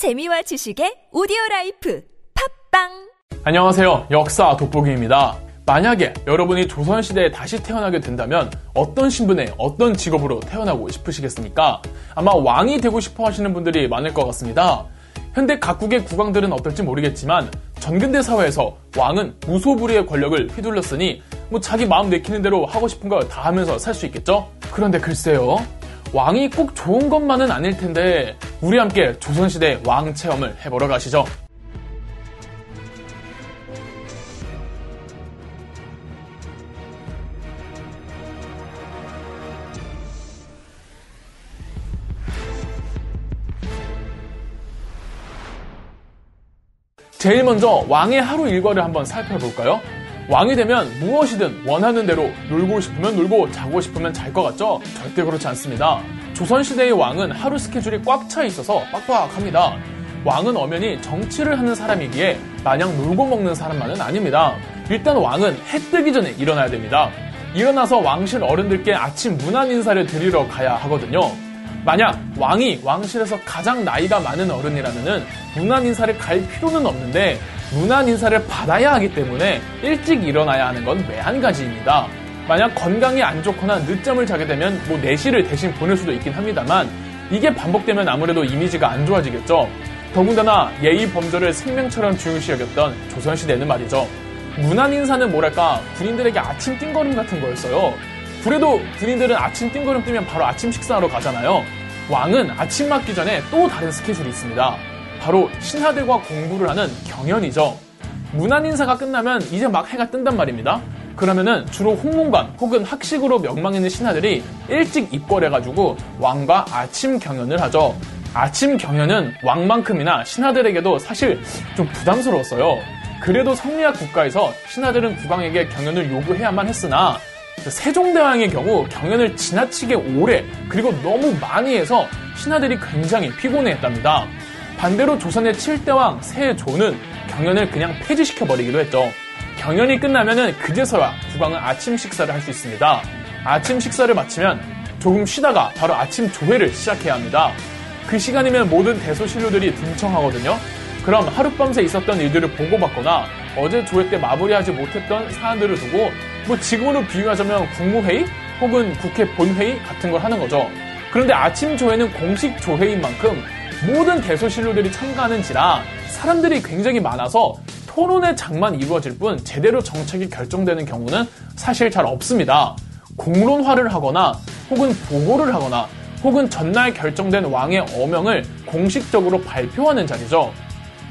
재미와 지식의 오디오 life 팟빵 안녕하세요. 역사 돋보기입니다. 만약에 여러분이 조선시대에 다시 태어나게 된다면 어떤 신분에 어떤 직업으로 태어나고 싶으시겠습니까? 아마 왕이 되고 싶어 하시는 분들이 많을 것 같습니다. 현대 각국의 국왕들은 어떨지 모르겠지만 전근대 사회에서 왕은 무소불위의 권력을 휘둘렀으니 뭐 자기 마음 내키는 대로 하고 싶은 걸 다 하면서 살 수 있겠죠? 그런데 글쎄요. 왕이 꼭 좋은 것만은 아닐 텐데 우리 함께 조선시대 왕 체험을 해보러 가시죠. 제일 먼저 왕의 하루 일과를 한번 살펴볼까요? 왕이 되면 무엇이든 원하는 대로 놀고 싶으면 놀고 자고 싶으면 잘 것 같죠? 절대 그렇지 않습니다. 조선시대의 왕은 하루 스케줄이 꽉 차 있어서 빡빡합니다. 왕은 엄연히 정치를 하는 사람이기에 마냥 놀고 먹는 사람만은 아닙니다. 일단 왕은 해 뜨기 전에 일어나야 됩니다. 일어나서 왕실 어른들께 아침 문안 인사를 드리러 가야 하거든요. 만약 왕이 왕실에서 가장 나이가 많은 어른이라면 문안 인사를 갈 필요는 없는데 문안 인사를 받아야 하기 때문에 일찍 일어나야 하는 건 매한가지입니다. 만약 건강이 안 좋거나 늦잠을 자게 되면 뭐 내시를 대신 보낼 수도 있긴 합니다만 이게 반복되면 아무래도 이미지가 안 좋아지겠죠. 더군다나 예의 범절을 생명처럼 중요시 여겼던 조선시대는 말이죠. 문안 인사는 뭐랄까 군인들에게 아침 띵거름 같은 거였어요. 그래도 군인들은 아침 띵거름 뛰면 바로 아침 식사하러 가잖아요. 왕은 아침 맞기 전에 또 다른 스케줄이 있습니다. 바로 신하들과 공부를 하는 경연이죠. 문안 인사가 끝나면 이제 막 해가 뜬단 말입니다. 그러면은 주로 홍문관 혹은 학식으로 명망 있는 신하들이 일찍 입궐해가지고 왕과 아침 경연을 하죠. 아침 경연은 왕만큼이나 신하들에게도 사실 좀 부담스러웠어요. 그래도 성리학 국가에서 신하들은 국왕에게 경연을 요구해야만 했으나 세종대왕의 경우 경연을 지나치게 오래 그리고 너무 많이 해서 신하들이 굉장히 피곤해했답니다. 반대로 조선의 7대왕 세조는 경연을 그냥 폐지시켜버리기도 했죠. 경연이 끝나면은 그제서야 국왕은 아침 식사를 할 수 있습니다. 아침 식사를 마치면 조금 쉬다가 바로 아침 조회를 시작해야 합니다. 그 시간이면 모든 대소신료들이 등청하거든요. 그럼 하룻밤새 있었던 일들을 보고받거나 어제 조회 때 마무리하지 못했던 사안들을 두고 뭐 지금으로 비유하자면 국무회의 혹은 국회 본회의 같은 걸 하는 거죠. 그런데 아침 조회는 공식 조회인 만큼 모든 대소신료들이 참가하는지라 사람들이 굉장히 많아서 토론의 장만 이루어질 뿐 제대로 정책이 결정되는 경우는 사실 잘 없습니다. 공론화를 하거나 혹은 보고를 하거나 혹은 전날 결정된 왕의 어명을 공식적으로 발표하는 자리죠.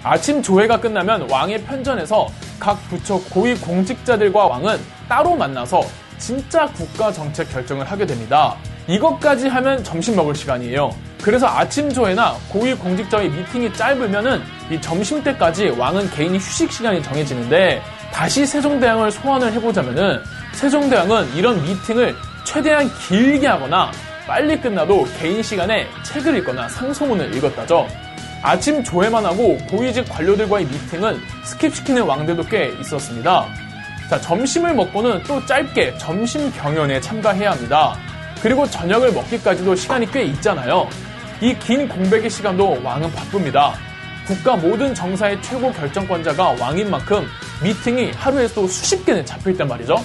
아침 조회가 끝나면 왕의 편전에서 각 부처 고위 공직자들과 왕은 따로 만나서 진짜 국가 정책 결정을 하게 됩니다. 이것까지 하면 점심 먹을 시간이에요. 그래서 아침 조회나 고위 공직자의 미팅이 짧으면은 이 점심 때까지 왕은 개인 휴식 시간이 정해지는데 다시 세종대왕을 소환을 해보자면은 세종대왕은 이런 미팅을 최대한 길게 하거나 빨리 끝나도 개인 시간에 책을 읽거나 상소문을 읽었다죠. 아침 조회만 하고 고위직 관료들과의 미팅은 스킵시키는 왕들도 꽤 있었습니다. 자, 점심을 먹고는 또 짧게 점심 경연에 참가해야 합니다. 그리고 저녁을 먹기까지도 시간이 꽤 있잖아요. 이 긴 공백의 시간도 왕은 바쁩니다. 국가 모든 정사의 최고 결정권자가 왕인 만큼 미팅이 하루에 또 수십 개는 잡힐 단 말이죠.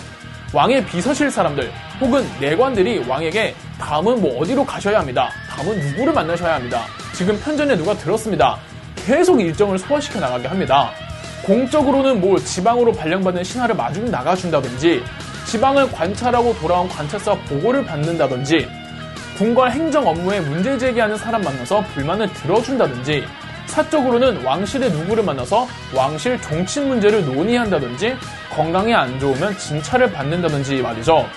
왕의 비서실 사람들 혹은 내관들이 왕에게 다음은 뭐 어디로 가셔야 합니다. 다음은 누구를 만나셔야 합니다. 지금 편전에 누가 들었습니다. 계속 일정을 소화시켜 나가게 합니다. 공적으로는 뭐 지방으로 발령받은 신하를 마중 나가준다든지 지방을 관찰하고 돌아온 관찰사 보고를 받는다든지 궁궐 행정 업무에 문제 제기하는 사람 만나서 불만을 들어준다든지 사적으로는 왕실의 누구를 만나서 왕실 종친 문제를 논의한다든지 건강에 안 좋으면 진찰을 받는다든지 말이죠.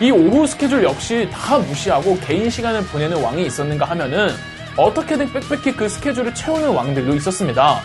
이 오후 스케줄 역시 다 무시하고 개인 시간을 보내는 왕이 있었는가 하면은 어떻게든 빽빽히 그 스케줄을 채우는 왕들도 있었습니다.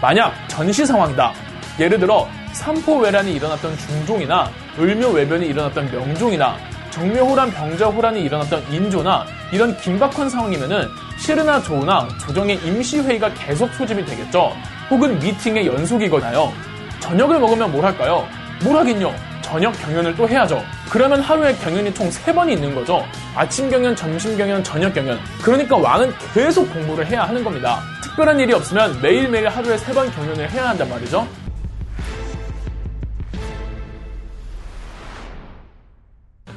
만약 전시 상황이다. 예를 들어 삼포외란이 일어났던 중종이나 을묘외변이 일어났던 명종이나 정묘호란 병자호란이 일어났던 인조나 이런 긴박한 상황이면은 실으나 조우나 조정의 임시회의가 계속 소집이 되겠죠. 혹은 미팅의 연속이거나요. 저녁을 먹으면 뭘 할까요? 뭘 하긴요. 저녁 경연을 또 해야죠. 그러면 하루에 경연이 총 3번이 있는 거죠. 아침 경연, 점심 경연, 저녁 경연. 그러니까 왕은 계속 공부를 해야 하는 겁니다. 특별한 일이 없으면 매일매일 하루에 3번 경연을 해야 한단 말이죠.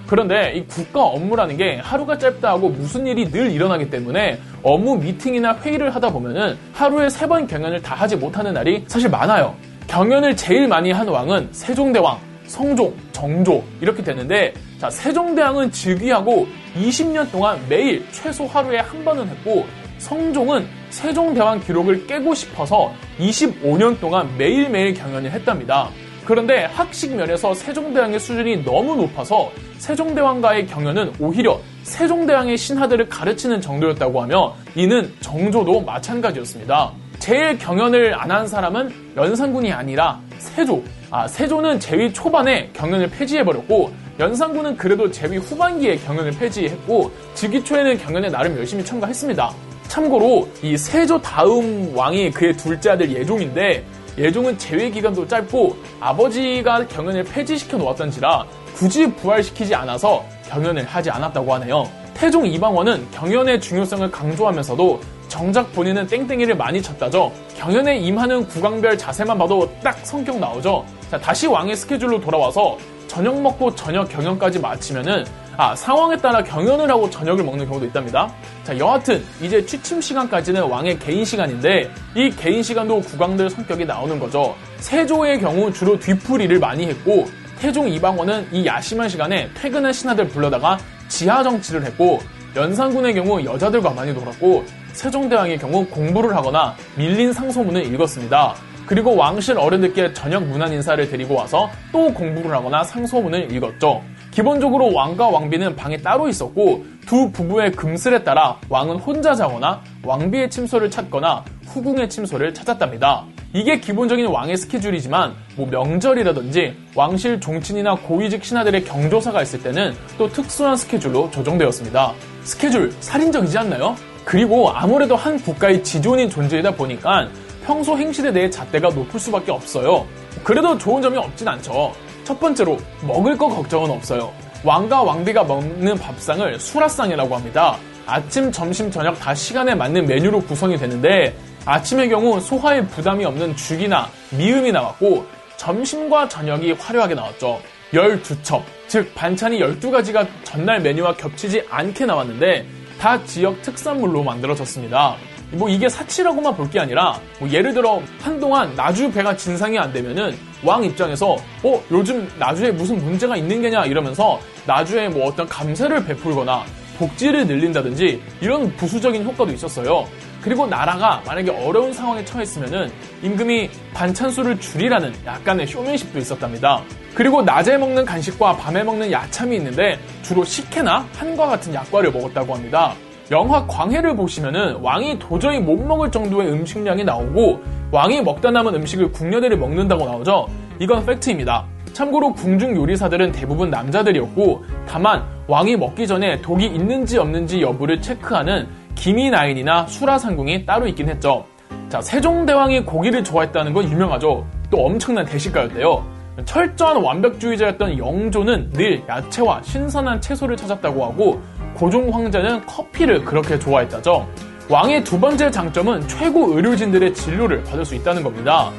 그런데 이 국가 업무라는 게 하루가 짧다 하고 무슨 일이 늘 일어나기 때문에 업무 미팅이나 회의를 하다 보면은 하루에 세 번 경연을 다 하지 못하는 날이 사실 많아요. 경연을 제일 많이 한 왕은 세종대왕, 성종, 정조 이렇게 되는데 자 세종대왕은 즉위하고 20년 동안 매일 최소 하루에 한 번은 했고 성종은 세종대왕 기록을 깨고 싶어서 25년 동안 매일매일 경연을 했답니다. 그런데 학식 면에서 세종대왕의 수준이 너무 높아서 세종대왕과의 경연은 오히려 세종대왕의 신하들을 가르치는 정도였다고 하며 이는 정조도 마찬가지였습니다. 제일 경연을 안 한 사람은 연산군이 아니라 세조. 아, 세조는 제위 초반에 경연을 폐지해버렸고 연산군은 그래도 제위 후반기에 경연을 폐지했고 즉위 초에는 경연에 나름 열심히 참가했습니다. 참고로 이 세조 다음 왕이 그의 둘째 아들 예종인데 예종은 재위 기간도 짧고 아버지가 경연을 폐지시켜 놓았던지라 굳이 부활시키지 않아서 경연을 하지 않았다고 하네요. 태종 이방원은 경연의 중요성을 강조하면서도 정작 본인은 땡땡이를 많이 쳤다죠. 경연에 임하는 국왕별 자세만 봐도 딱 성격 나오죠. 자, 다시 왕의 스케줄로 돌아와서 저녁 먹고 저녁 경연까지 마치면은 아, 상황에 따라 경연을 하고 저녁을 먹는 경우도 있답니다. 자, 여하튼 이제 취침 시간까지는 왕의 개인 시간인데 이 개인 시간도 국왕들 성격이 나오는 거죠. 세조의 경우 주로 뒤풀이를 많이 했고 태종 이방원은 이 야심한 시간에 퇴근한 신하들 불러다가 지하 정치를 했고 연산군의 경우 여자들과 많이 놀았고 세종대왕의 경우 공부를 하거나 밀린 상소문을 읽었습니다. 그리고 왕실 어른들께 저녁 문안 인사를 드리고 와서 또 공부를 하거나 상소문을 읽었죠. 기본적으로 왕과 왕비는 방에 따로 있었고 두 부부의 금슬에 따라 왕은 혼자 자거나 왕비의 침소를 찾거나 후궁의 침소를 찾았답니다. 이게 기본적인 왕의 스케줄이지만 뭐 명절이라든지 왕실 종친이나 고위직 신하들의 경조사가 있을 때는 또 특수한 스케줄로 조정되었습니다. 스케줄 살인적이지 않나요? 그리고 아무래도 한 국가의 지존인 존재이다 보니까 평소 행실에 대해 잣대가 높을 수밖에 없어요. 그래도 좋은 점이 없진 않죠. 첫 번째로 먹을 거 걱정은 없어요. 왕과 왕비가 먹는 밥상을 수라상이라고 합니다. 아침, 점심, 저녁 다 시간에 맞는 메뉴로 구성이 되는데 아침의 경우 소화에 부담이 없는 죽이나 미음이 나왔고 점심과 저녁이 화려하게 나왔죠. 12첩, 즉 반찬이 12가지가 전날 메뉴와 겹치지 않게 나왔는데 다 지역 특산물로 만들어졌습니다. 뭐 이게 사치라고만 볼 게 아니라 뭐 예를 들어 한동안 나주 배가 진상이 안 되면은 왕 입장에서 어 요즘 나주에 무슨 문제가 있는 게냐 이러면서 나주에 뭐 어떤 감세를 베풀거나 복지를 늘린다든지 이런 부수적인 효과도 있었어요. 그리고 나라가 만약에 어려운 상황에 처했으면은 임금이 반찬수를 줄이라는 약간의 쇼맨십도 있었답니다. 그리고 낮에 먹는 간식과 밤에 먹는 야참이 있는데 주로 식혜나 한과 같은 약과를 먹었다고 합니다. 영화 광해를 보시면은 왕이 도저히 못 먹을 정도의 음식량이 나오고 왕이 먹다 남은 음식을 궁녀들이 먹는다고 나오죠. 이건 팩트입니다. 참고로 궁중 요리사들은 대부분 남자들이었고 다만 왕이 먹기 전에 독이 있는지 없는지 여부를 체크하는 기미나인이나 수라상궁이 따로 있긴 했죠. 자, 세종대왕이 고기를 좋아했다는 건 유명하죠. 또 엄청난 대식가였대요. 철저한 완벽주의자였던 영조는 늘 야채와 신선한 채소를 찾았다고 하고 고종 황제는 커피를 그렇게 좋아했다죠. 왕의 두 번째 장점은 최고 의료진들의 진료를 받을 수 있다는 겁니다.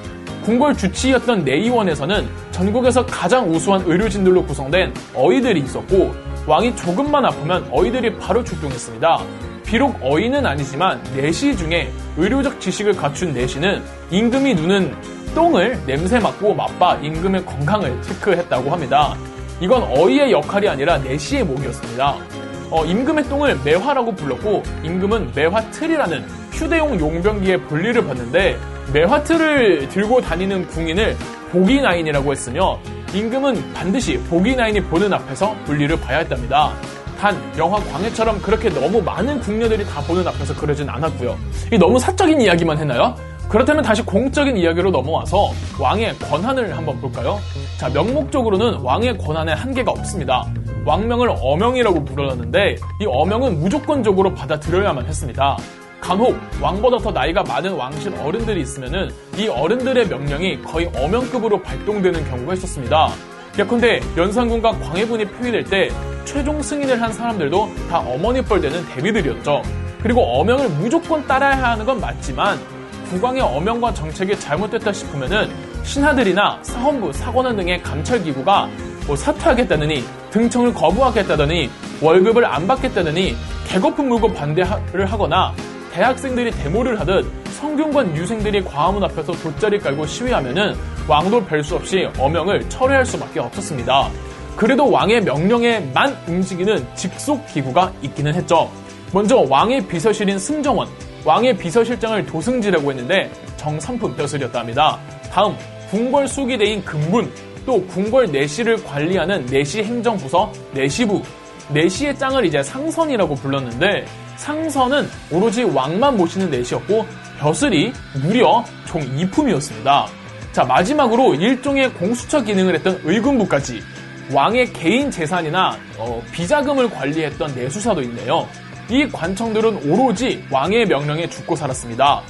궁궐 주치의였던 내의원에서는 전국에서 가장 우수한 의료진들로 구성된 어이들이 있었고 왕이 조금만 아프면 어이들이 바로 출동했습니다. 비록 어이는 아니지만 내시 중에 의료적 지식을 갖춘 내시는 임금이 누는 똥을 냄새 맡고 맛봐 임금의 건강을 체크했다고 합니다. 이건 어이의 역할이 아니라 내시의 목이었습니다. 어, 임금의 똥을 매화라고 불렀고 임금은 매화틀이라는 휴대용 용병기에 분리를 받는데 매화틀을 들고 다니는 궁인을 보기나인이라고 했으며 임금은 반드시 보기나인이 보는 앞에서 분리를 봐야 했답니다. 단 영화 광해처럼 그렇게 너무 많은 궁녀들이 다 보는 앞에서 그러진 않았고요. 이 너무 사적인 이야기만 했나요? 그렇다면 다시 공적인 이야기로 넘어와서 왕의 권한을 한번 볼까요? 자, 명목적으로는 왕의 권한에 한계가 없습니다. 왕명을 어명이라고 부르는데 이 어명은 무조건적으로 받아들여야만 했습니다. 간혹 왕보다 더 나이가 많은 왕실 어른들이 있으면이 어른들의 명령이 거의 어명급으로 발동되는 경우가 있었습니다. 예컨대 연산군과 광해군이 표기될 때 최종 승인을 한 사람들도 다 어머니 뻘 되는 대비들이었죠. 그리고 어명을 무조건 따라야 하는 건 맞지만 국왕의 어명과 정책이 잘못됐다 싶으면은 신하들이나 사헌부, 사관원 등의 감찰기구가 뭐 사퇴하겠다느니 등청을 거부하겠다더니 월급을 안 받겠다더니 개거품 물고 반대를 하거나 대학생들이 데모를 하듯 성균관 유생들이 광화문 앞에서 돗자리 깔고 시위하면은 왕도 별 수 없이 어명을 철회할 수밖에 없었습니다. 그래도 왕의 명령에만 움직이는 직속 기구가 있기는 했죠. 먼저 왕의 비서실인 승정원, 왕의 비서실장을 도승지라고 했는데 정삼품 벼슬이었다 합니다. 다음 궁궐 수기대인 금분, 또 궁궐 내시를 관리하는 내시 행정부서 내시부, 내시의 짱을 이제 상선이라고 불렀는데 상선은 오로지 왕만 모시는 내시였고 벼슬이 무려 총 2품이었습니다. 자 마지막으로 일종의 공수처 기능을 했던 의군부까지 왕의 개인 재산이나 어, 비자금을 관리했던 내수사도 있네요. 이 관청들은 오로지 왕의 명령에 죽고 살았습니다.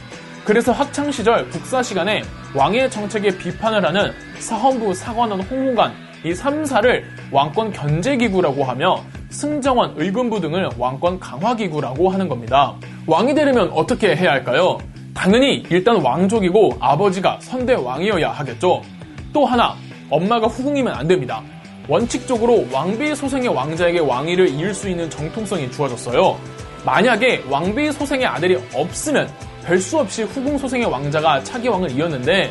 그래서 학창 시절 국사 시간에 왕의 정책에 비판을 하는 사헌부, 사관원, 홍무관 이 3사를 왕권 견제기구라고 하며 승정원, 의금부 등을 왕권 강화기구라고 하는 겁니다. 왕이 되려면 어떻게 해야 할까요? 당연히 일단 왕족이고 아버지가 선대 왕이어야 하겠죠. 또 하나, 엄마가 후궁이면 안 됩니다. 원칙적으로 왕비 소생의 왕자에게 왕위를 이을 수 있는 정통성이 주어졌어요. 만약에 왕비 소생의 아들이 없으면 별 수 없이 후궁 소생의 왕자가 차기 왕을 이었는데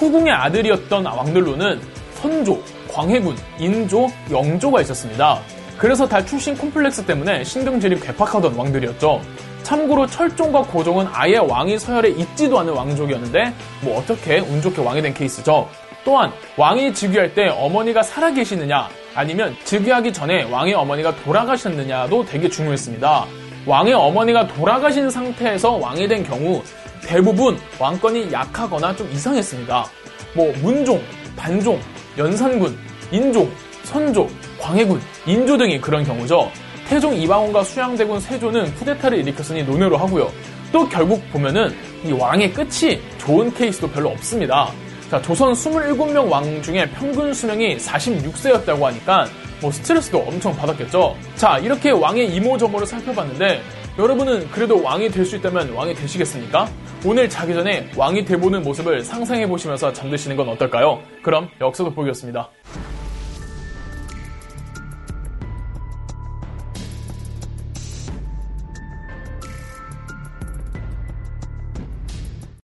후궁의 아들이었던 왕들로는 선조, 광해군, 인조, 영조가 있었습니다. 그래서 다 출신 콤플렉스 때문에 신경질이 괴팍하던 왕들이었죠. 참고로 철종과 고종은 아예 왕이 서열에 있지도 않은 왕족이었는데 뭐 어떻게 운 좋게 왕이 된 케이스죠. 또한 왕이 즉위할 때 어머니가 살아계시느냐 아니면 즉위하기 전에 왕의 어머니가 돌아가셨느냐도 되게 중요했습니다. 왕의 어머니가 돌아가신 상태에서 왕이 된 경우 대부분 왕권이 약하거나 좀 이상했습니다. 뭐 문종, 반종, 연산군, 인종, 선조, 광해군, 인조 등이 그런 경우죠. 태종 이방원과 수양대군 세조는 쿠데타를 일으켰으니 논외로 하고요. 또 결국 보면은 이 왕의 끝이 좋은 케이스도 별로 없습니다. 자, 조선 27명 왕 중에 평균 수명이 46세였다고 하니까 뭐 스트레스도 엄청 받았겠죠. 자, 이렇게 왕의 이모저모를 살펴봤는데 여러분은 그래도 왕이 될 수 있다면 왕이 되시겠습니까? 오늘 자기 전에 왕이 돼보는 모습을 상상해 보시면서 잠드시는 건 어떨까요? 그럼 역사 돋보기였습니다.